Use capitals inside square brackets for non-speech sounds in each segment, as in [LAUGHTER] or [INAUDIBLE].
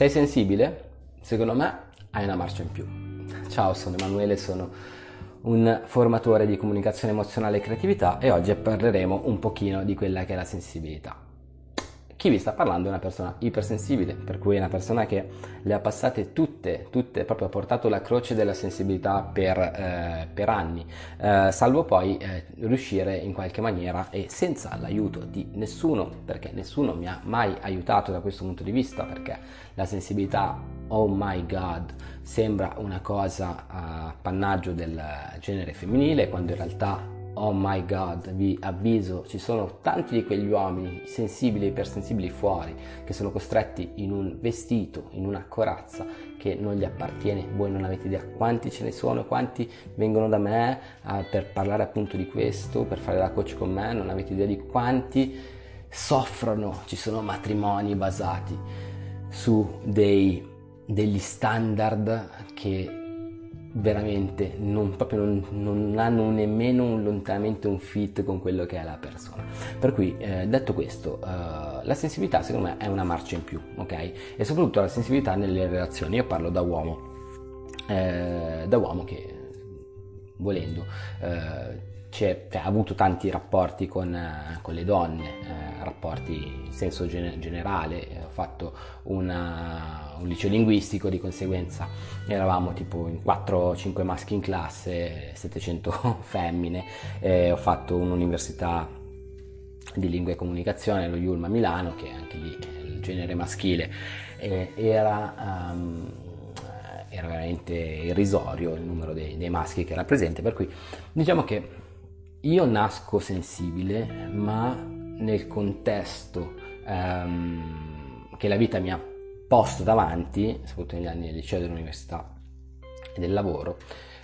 Sei sensibile? Secondo me hai una marcia in più. Ciao, sono Emanuele, sono un formatore di comunicazione emozionale e creatività e oggi parleremo un pochino di quella che è la sensibilità. Chi vi sta parlando è una persona ipersensibile, per cui è una persona che le ha passate tutte, tutte, proprio ha portato la croce della sensibilità per, eh, per anni, eh, salvo poi eh, riuscire in qualche maniera e senza l'aiuto di nessuno, perché nessuno mi ha mai aiutato da questo punto di vista, perché la sensibilità, oh my god, sembra una cosa a appannaggio del genere femminile, quando in realtà oh my god, vi avviso, ci sono tanti di quegli uomini sensibili e ipersensibili fuori che sono costretti in un vestito, in una corazza che non gli appartiene. Voi non avete idea quanti ce ne sono, quanti vengono da me uh, per parlare appunto di questo, per fare la coach con me, non avete idea di quanti soffrono. Ci sono matrimoni basati su dei, degli standard che veramente non, non, non, hanno nemmeno un, lontanamente un fit con quello che è la persona. Per cui, eh, detto questo, eh, la sensibilità secondo me è una marcia in più, ok? E soprattutto la sensibilità nelle relazioni. Io parlo da uomo, eh, da uomo che volendo eh, cioè, ha avuto tanti rapporti con, eh, con le donne, eh, rapporti in senso gen- generale, eh, ho fatto una, un liceo linguistico, di conseguenza eravamo tipo in 4-5 maschi in classe, 700 [LAUGHS] femmine, eh, ho fatto un'università di lingua e comunicazione, lo Yulma Milano, che anche lì il genere maschile era... Um, era veramente irrisorio il numero dei, dei maschi che era presente, per cui diciamo che io nasco sensibile, ma nel contesto ehm, che la vita mi ha posto davanti, soprattutto negli anni del liceo, dell'università e del lavoro,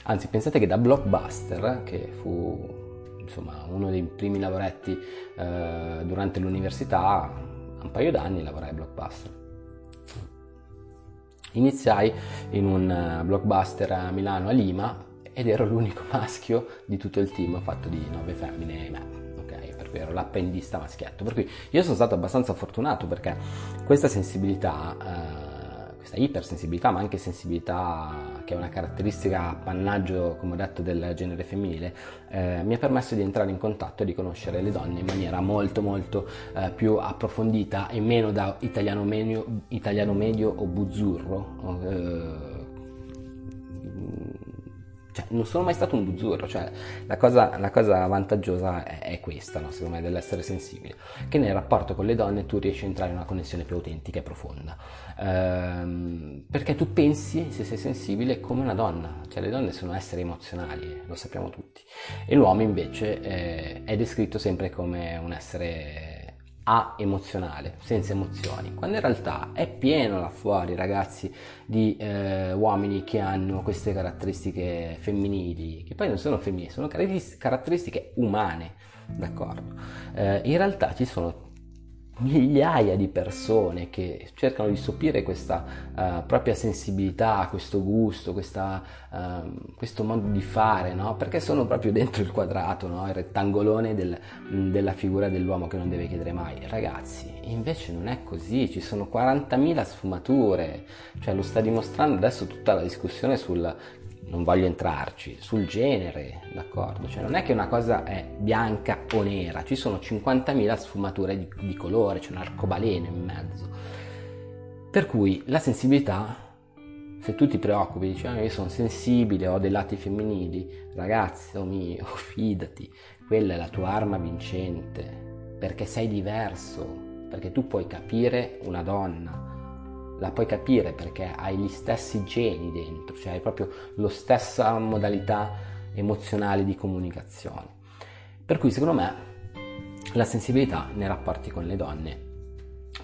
anzi pensate che da blockbuster, che fu insomma uno dei primi lavoretti eh, durante l'università, un paio d'anni lavorai a blockbuster. Iniziai in un blockbuster a Milano, a Lima, ed ero l'unico [LAUGHS] maschio di tutto il team fatto di nove femmine e me. Per cui ero l'appendista maschietto. Per cui io sono stato abbastanza fortunato perché questa sensibilità, eh, questa ipersensibilità, ma anche sensibilità che è una caratteristica appannaggio, come ho detto, del genere femminile, eh, mi ha permesso di entrare in contatto e di conoscere le donne in maniera molto molto eh, più approfondita e meno da italiano medio, italiano medio o buzzurro eh, cioè, non sono mai stato un buzzurro, cioè, la, cosa, la cosa vantaggiosa è, è questa, no? secondo me, dell'essere sensibile, che nel rapporto con le donne tu riesci a entrare in una connessione più autentica e profonda, ehm, perché tu pensi, se sei sensibile, come una donna, cioè le donne sono esseri emozionali, lo sappiamo tutti, e l'uomo invece eh, è descritto sempre come un essere emozionale, senza emozioni, quando in realtà è pieno là fuori, ragazzi, di eh, uomini che hanno queste caratteristiche femminili, che poi non sono femminili, sono caratteristiche umane, d'accordo? Eh, in realtà ci sono migliaia di persone che cercano di sopire questa uh, propria sensibilità, questo gusto, questa, uh, questo modo di fare, no? perché sono proprio dentro il quadrato, no? il rettangolone del, della figura dell'uomo che non deve chiedere mai. Ragazzi, invece non è così, ci sono 40.000 sfumature, cioè lo sta dimostrando adesso tutta la discussione sul non voglio entrarci, sul genere, d'accordo? Cioè non è che una cosa è bianca o nera, ci sono 50.000 sfumature di, di colore, c'è un arcobaleno in mezzo. Per cui la sensibilità, se tu ti preoccupi, dici ah, io sono sensibile, ho dei lati femminili, ragazzo mio, [LAUGHS] fidati, quella è la tua arma vincente, perché sei diverso, perché tu puoi capire una donna, la puoi capire perché hai gli stessi geni dentro, cioè hai proprio la stessa modalità emozionale di comunicazione. Per cui secondo me la sensibilità nei rapporti con le donne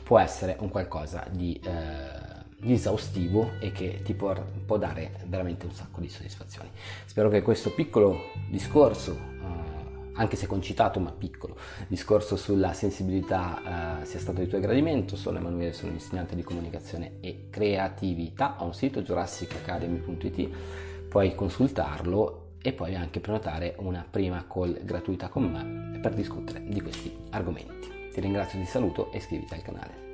può essere un qualcosa di, eh, di esaustivo e che ti può, può, dare veramente un sacco di soddisfazioni. Spero che questo piccolo discorso eh, anche se concitato ma piccolo, discorso sulla sensibilità eh, sia stato di tuo gradimento. Sono Emanuele, sono insegnante di comunicazione e creatività, ho un sito jurassicacademy.it, puoi consultarlo e poi anche prenotare una prima call gratuita con me per discutere di questi argomenti. Ti ringrazio, ti saluto e iscriviti al canale.